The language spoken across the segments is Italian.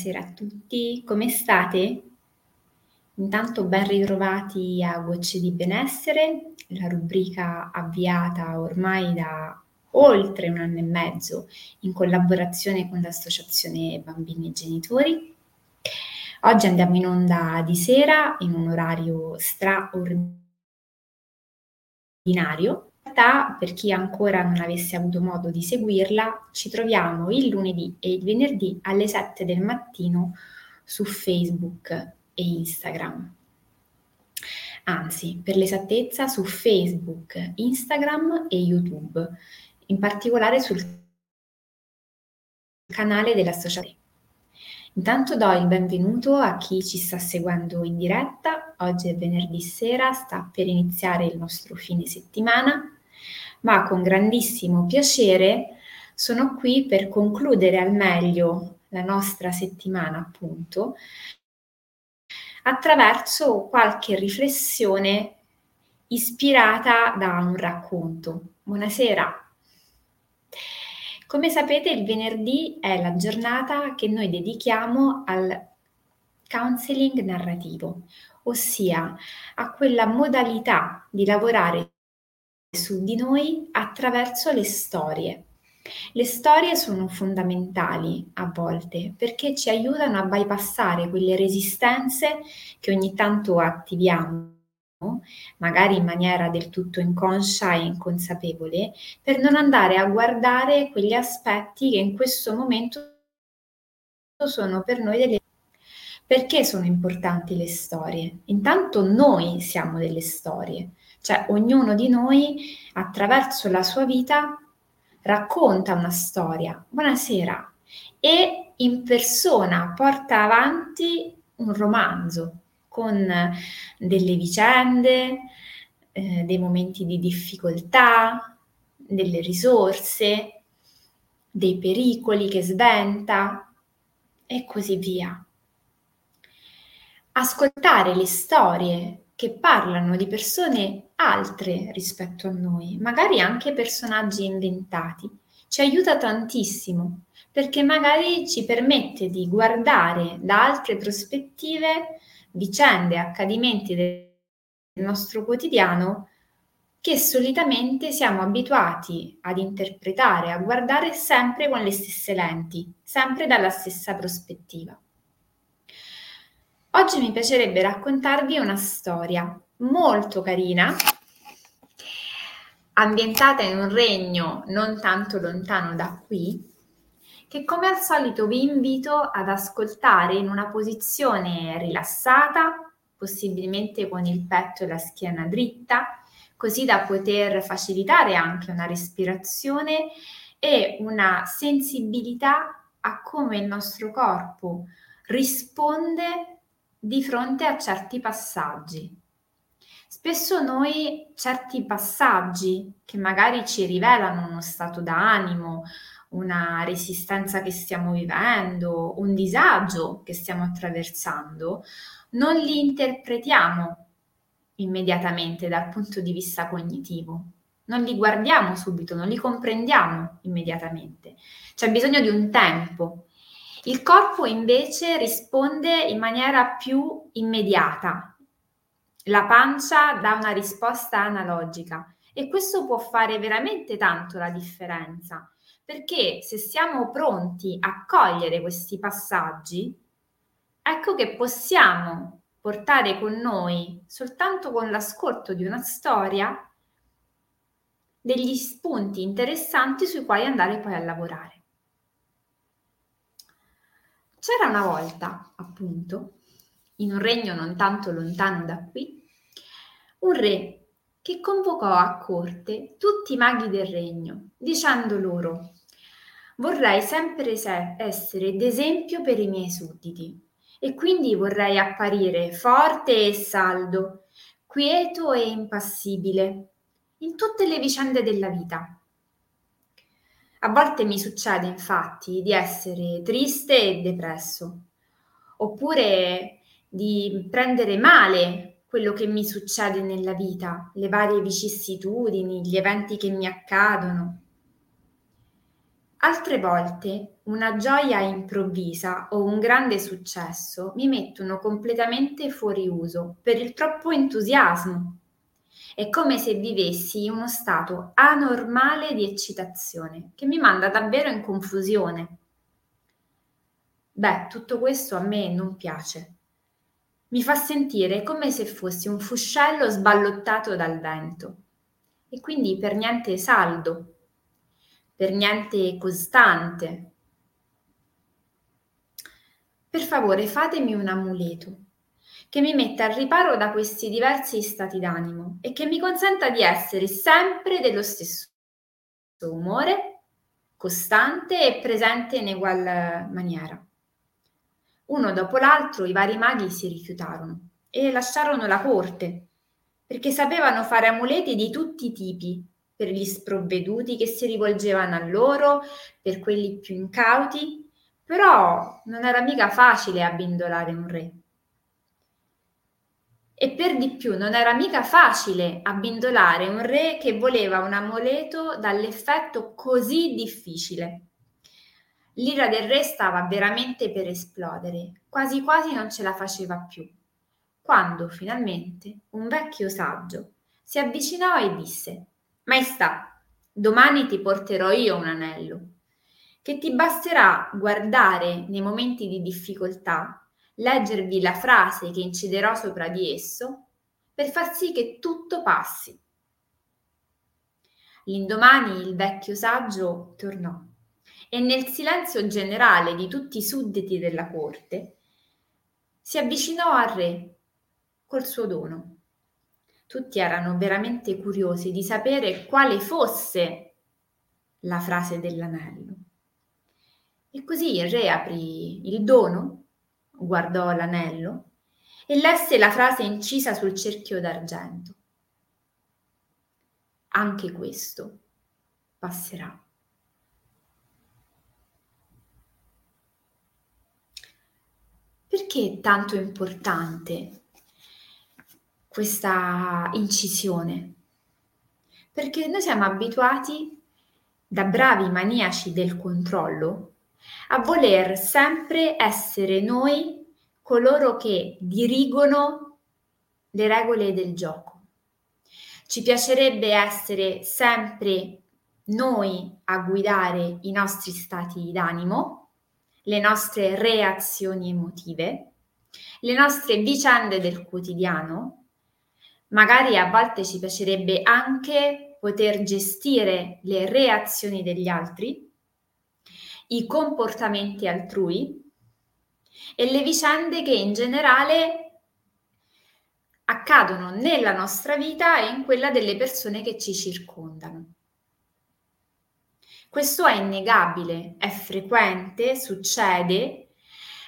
Buonasera a tutti, come state? Intanto ben ritrovati a Gocce di Benessere, la rubrica avviata ormai da oltre un anno e mezzo in collaborazione con l'associazione Bambini e Genitori. Oggi andiamo in onda di sera in un orario straordinario realtà, per chi ancora non avesse avuto modo di seguirla, ci troviamo il lunedì e il venerdì alle 7 del mattino su Facebook e Instagram. Anzi, per l'esattezza su Facebook, Instagram e YouTube, in particolare sul canale dell'associazione. Intanto do il benvenuto a chi ci sta seguendo in diretta. Oggi è venerdì sera, sta per iniziare il nostro fine settimana ma con grandissimo piacere sono qui per concludere al meglio la nostra settimana, appunto, attraverso qualche riflessione ispirata da un racconto. Buonasera. Come sapete, il venerdì è la giornata che noi dedichiamo al counseling narrativo, ossia a quella modalità di lavorare su di noi attraverso le storie. Le storie sono fondamentali a volte perché ci aiutano a bypassare quelle resistenze che ogni tanto attiviamo, magari in maniera del tutto inconscia e inconsapevole, per non andare a guardare quegli aspetti che in questo momento sono per noi delle perché sono importanti le storie? Intanto noi siamo delle storie, cioè ognuno di noi attraverso la sua vita racconta una storia. Buonasera. E in persona porta avanti un romanzo con delle vicende, eh, dei momenti di difficoltà, delle risorse, dei pericoli che sventa e così via. Ascoltare le storie che parlano di persone altre rispetto a noi, magari anche personaggi inventati, ci aiuta tantissimo perché magari ci permette di guardare da altre prospettive vicende, accadimenti del nostro quotidiano che solitamente siamo abituati ad interpretare, a guardare sempre con le stesse lenti, sempre dalla stessa prospettiva. Oggi mi piacerebbe raccontarvi una storia molto carina, ambientata in un regno non tanto lontano da qui, che come al solito vi invito ad ascoltare in una posizione rilassata, possibilmente con il petto e la schiena dritta, così da poter facilitare anche una respirazione e una sensibilità a come il nostro corpo risponde di fronte a certi passaggi. Spesso noi certi passaggi che magari ci rivelano uno stato d'animo, una resistenza che stiamo vivendo, un disagio che stiamo attraversando, non li interpretiamo immediatamente dal punto di vista cognitivo. Non li guardiamo subito, non li comprendiamo immediatamente. C'è bisogno di un tempo il corpo invece risponde in maniera più immediata. La pancia dà una risposta analogica e questo può fare veramente tanto la differenza, perché se siamo pronti a cogliere questi passaggi, ecco che possiamo portare con noi, soltanto con l'ascolto di una storia, degli spunti interessanti sui quali andare poi a lavorare. C'era una volta, appunto, in un regno non tanto lontano da qui, un re che convocò a corte tutti i maghi del regno, dicendo loro vorrei sempre essere d'esempio per i miei sudditi e quindi vorrei apparire forte e saldo, quieto e impassibile in tutte le vicende della vita a volte mi succede infatti di essere triste e depresso, oppure di prendere male quello che mi succede nella vita, le varie vicissitudini, gli eventi che mi accadono. Altre volte una gioia improvvisa o un grande successo mi mettono completamente fuori uso per il troppo entusiasmo. È come se vivessi uno stato anormale di eccitazione che mi manda davvero in confusione. Beh, tutto questo a me non piace. Mi fa sentire come se fossi un fuscello sballottato dal vento e quindi per niente saldo per niente costante. Per favore fatemi un amuleto che mi metta al riparo da questi diversi stati d'animo e che mi consenta di essere sempre dello stesso umore, costante e presente in egual maniera. Uno dopo l'altro i vari maghi si rifiutarono e lasciarono la corte, perché sapevano fare amuleti di tutti i tipi per gli sprovveduti che si rivolgevano a loro, per quelli più incauti, però non era mica facile abbindolare un re. E per di più non era mica facile abbindolare un re che voleva un amuleto dall'effetto così difficile. L'ira del re stava veramente per esplodere, quasi quasi non ce la faceva più, quando finalmente un vecchio saggio si avvicinò e disse Maestà, domani ti porterò io un anello, che ti basterà guardare nei momenti di difficoltà, leggervi la frase che inciderò sopra di esso, per far sì che tutto passi. L'indomani il vecchio saggio tornò e nel silenzio generale di tutti i sudditi della corte si avvicinò al re col suo dono tutti erano veramente curiosi di sapere quale fosse la frase dell'anello. E così il re aprì il dono, guardò l'anello e lesse la frase incisa sul cerchio d'argento. Anche questo passerà. Perché è tanto importante questa incisione, perché noi siamo abituati da bravi maniaci del controllo a voler sempre essere noi coloro che dirigono le regole del gioco. Ci piacerebbe essere sempre noi a guidare i nostri stati d'animo, le nostre reazioni emotive, le nostre vicende del quotidiano Magari a volte ci piacerebbe anche poter gestire le reazioni degli altri, i comportamenti altrui e le vicende che in generale accadono nella nostra vita e in quella delle persone che ci circondano. Questo è innegabile, è frequente, succede,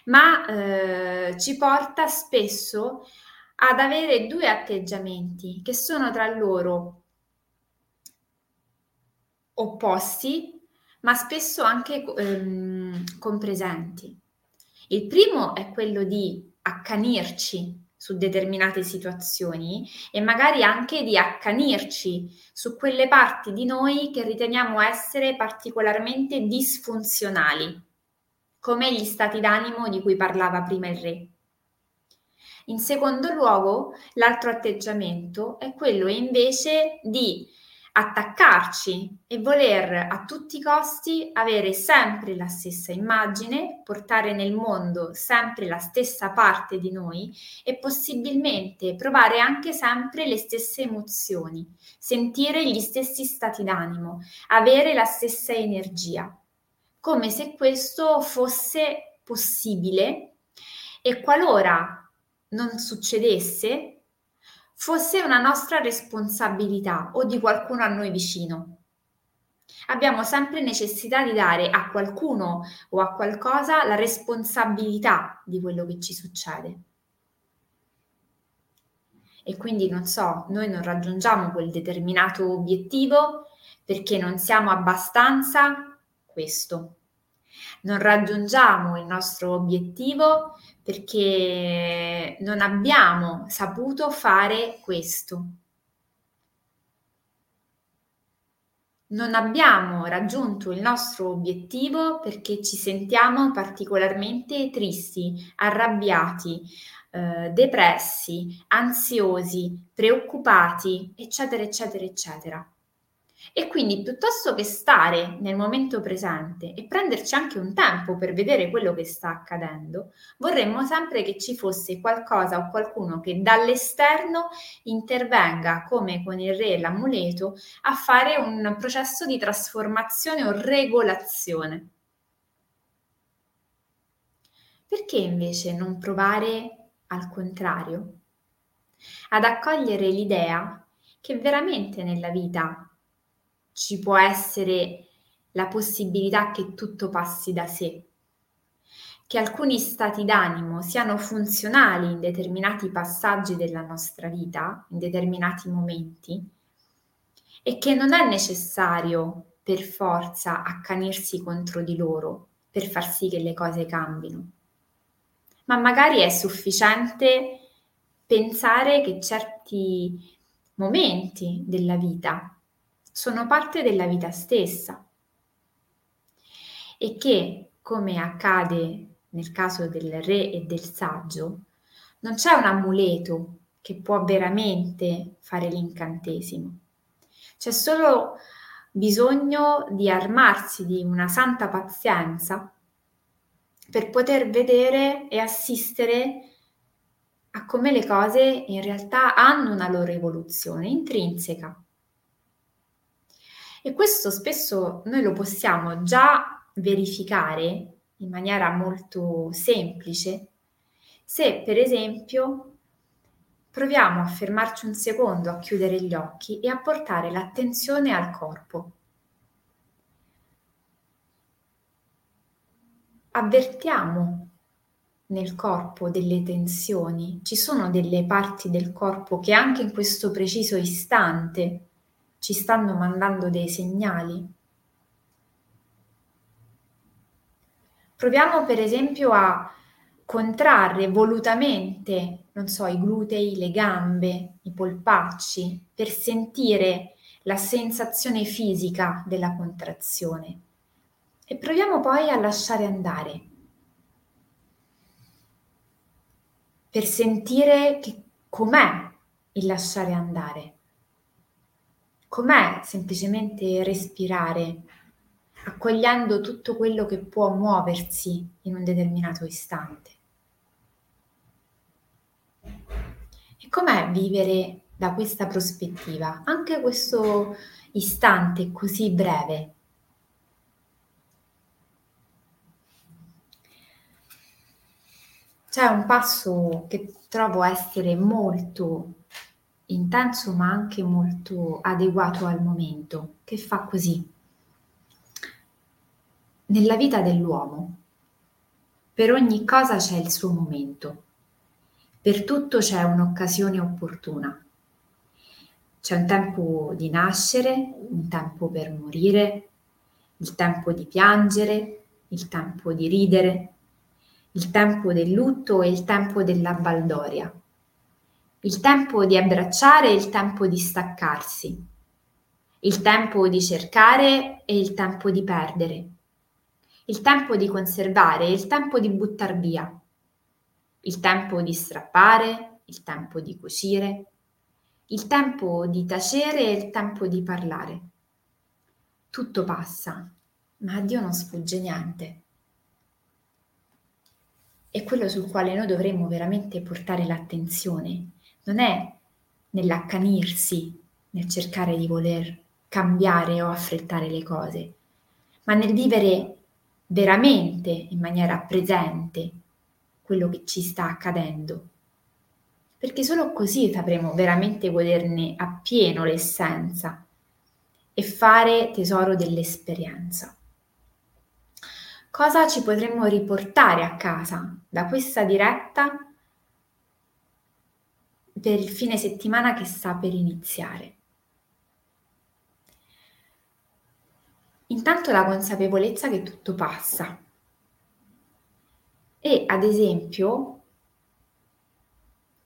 ma eh, ci porta spesso ad avere due atteggiamenti che sono tra loro opposti, ma spesso anche ehm, compresenti. Il primo è quello di accanirci su determinate situazioni e magari anche di accanirci su quelle parti di noi che riteniamo essere particolarmente disfunzionali, come gli stati d'animo di cui parlava prima il re. In secondo luogo, l'altro atteggiamento è quello invece di attaccarci e voler a tutti i costi avere sempre la stessa immagine, portare nel mondo sempre la stessa parte di noi e possibilmente provare anche sempre le stesse emozioni, sentire gli stessi stati d'animo, avere la stessa energia, come se questo fosse possibile. E qualora non succedesse, fosse una nostra responsabilità o di qualcuno a noi vicino. Abbiamo sempre necessità di dare a qualcuno o a qualcosa la responsabilità di quello che ci succede. E quindi non so, noi non raggiungiamo quel determinato obiettivo perché non siamo abbastanza questo. Non raggiungiamo il nostro obiettivo perché non abbiamo saputo fare questo. non abbiamo raggiunto il nostro obiettivo perché ci sentiamo particolarmente tristi, arrabbiati, eh, depressi, ansiosi, preoccupati, eccetera, eccetera, eccetera. E quindi piuttosto che stare nel momento presente e prenderci anche un tempo per vedere quello che sta accadendo, vorremmo sempre che ci fosse qualcosa o qualcuno che dall'esterno intervenga come con il re e l'amuleto a fare un processo di trasformazione o regolazione. Perché invece non provare al contrario? Ad accogliere l'idea che veramente nella vita ci può essere la possibilità che tutto passi da sé, che alcuni stati d'animo siano funzionali in determinati passaggi della nostra vita, in determinati momenti, e che non è necessario per forza accanirsi contro di loro per far sì che le cose cambino, ma magari è sufficiente pensare che certi momenti della vita sono parte della vita stessa e che, come accade nel caso del re e del saggio, non c'è un amuleto che può veramente fare l'incantesimo. C'è solo bisogno di armarsi di una santa pazienza per poter vedere e assistere a come le cose in realtà hanno una loro evoluzione intrinseca e questo spesso noi lo possiamo già verificare in maniera molto semplice se per esempio proviamo a fermarci un secondo, a chiudere gli occhi e a portare l'attenzione al corpo. Avvertiamo nel corpo delle tensioni, ci sono delle parti del corpo che anche in questo preciso istante ci stanno mandando dei segnali. Proviamo per esempio a contrarre volutamente, non so, i glutei, le gambe, i polpacci, per sentire la sensazione fisica della contrazione. E proviamo poi a lasciare andare, per sentire che com'è il lasciare andare. Com'è semplicemente respirare, accogliendo tutto quello che può muoversi in un determinato istante? E com'è vivere da questa prospettiva, anche questo istante così breve? C'è un passo che trovo essere molto intenso ma anche molto adeguato al momento, che fa così. Nella vita dell'uomo, per ogni cosa c'è il suo momento, per tutto c'è un'occasione opportuna. C'è un tempo di nascere, un tempo per morire, il tempo di piangere, il tempo di ridere, il tempo del lutto e il tempo della baldoria il tempo di abbracciare e il tempo di staccarsi, il tempo di cercare e il tempo di perdere, il tempo di conservare e il tempo di buttar via, il tempo di strappare, il tempo di cucire, il tempo di tacere e il tempo di parlare. Tutto passa, ma a Dio non sfugge niente. È quello sul quale noi dovremmo veramente portare l'attenzione non è nell'accanirsi, nel cercare di voler cambiare o affrettare le cose, ma nel vivere veramente in maniera presente quello che ci sta accadendo. Perché solo così sapremo veramente goderne appieno l'essenza e fare tesoro dell'esperienza. Cosa ci potremmo riportare a casa da questa diretta per il fine settimana che sta per iniziare. Intanto la consapevolezza che tutto passa e ad esempio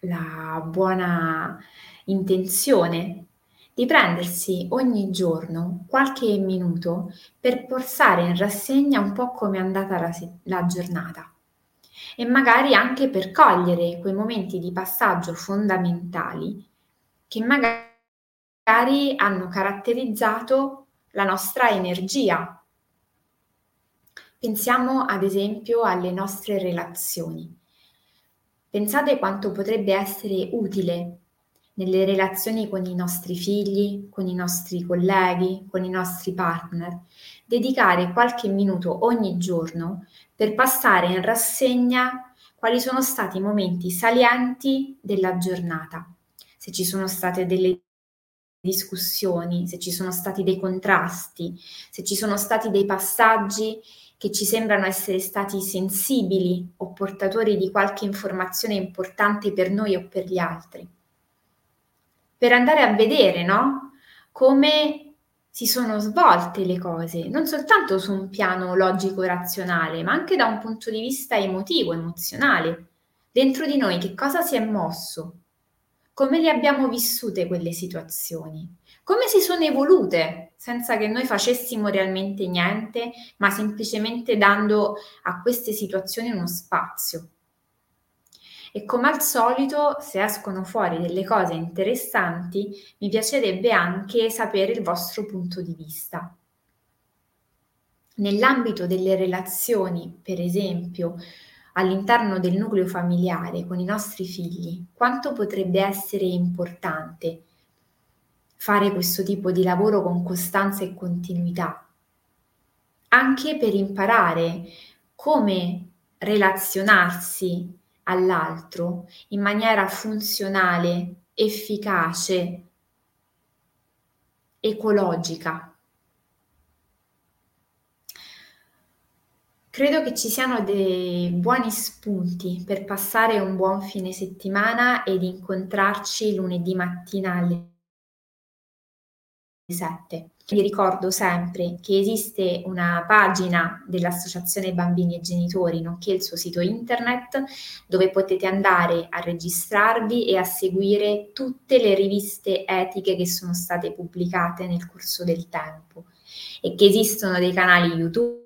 la buona intenzione di prendersi ogni giorno qualche minuto per portare in rassegna un po' come è andata la, la giornata e magari anche per cogliere quei momenti di passaggio fondamentali che magari hanno caratterizzato la nostra energia. Pensiamo ad esempio alle nostre relazioni. Pensate quanto potrebbe essere utile nelle relazioni con i nostri figli, con i nostri colleghi, con i nostri partner, dedicare qualche minuto ogni giorno per passare in rassegna quali sono stati i momenti salienti della giornata, se ci sono state delle discussioni, se ci sono stati dei contrasti, se ci sono stati dei passaggi che ci sembrano essere stati sensibili o portatori di qualche informazione importante per noi o per gli altri per andare a vedere, no? Come si sono svolte le cose, non soltanto su un piano logico-razionale, ma anche da un punto di vista emotivo, emozionale. Dentro di noi che cosa si è mosso? Come le abbiamo vissute quelle situazioni? Come si sono evolute senza che noi facessimo realmente niente, ma semplicemente dando a queste situazioni uno spazio? E come al solito, se escono fuori delle cose interessanti, mi piacerebbe anche sapere il vostro punto di vista. Nell'ambito delle relazioni, per esempio, all'interno del nucleo familiare con i nostri figli, quanto potrebbe essere importante fare questo tipo di lavoro con costanza e continuità, anche per imparare come relazionarsi all'altro in maniera funzionale, efficace, ecologica. Credo che ci siano dei buoni spunti per passare un buon fine settimana ed incontrarci lunedì mattina alle 7. Vi ricordo sempre che esiste una pagina dell'Associazione Bambini e Genitori, nonché il suo sito internet, dove potete andare a registrarvi e a seguire tutte le riviste etiche che sono state pubblicate nel corso del tempo e che esistono dei canali YouTube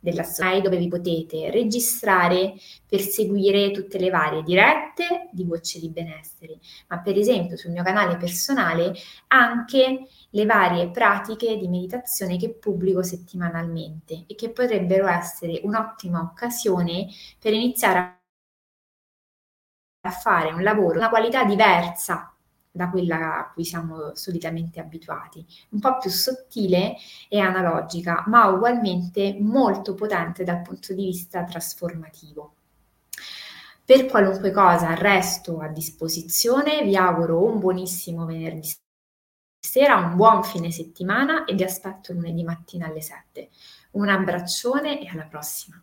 della SONAI dove vi potete registrare per seguire tutte le varie dirette di Gocce di Benessere, ma per esempio sul mio canale personale anche le varie pratiche di meditazione che pubblico settimanalmente e che potrebbero essere un'ottima occasione per iniziare a fare un lavoro, una qualità diversa da quella a cui siamo solitamente abituati, un po' più sottile e analogica, ma ugualmente molto potente dal punto di vista trasformativo. Per qualunque cosa resto a disposizione, vi auguro un buonissimo venerdì sera, un buon fine settimana e vi aspetto lunedì mattina alle 7. Un abbraccione e alla prossima.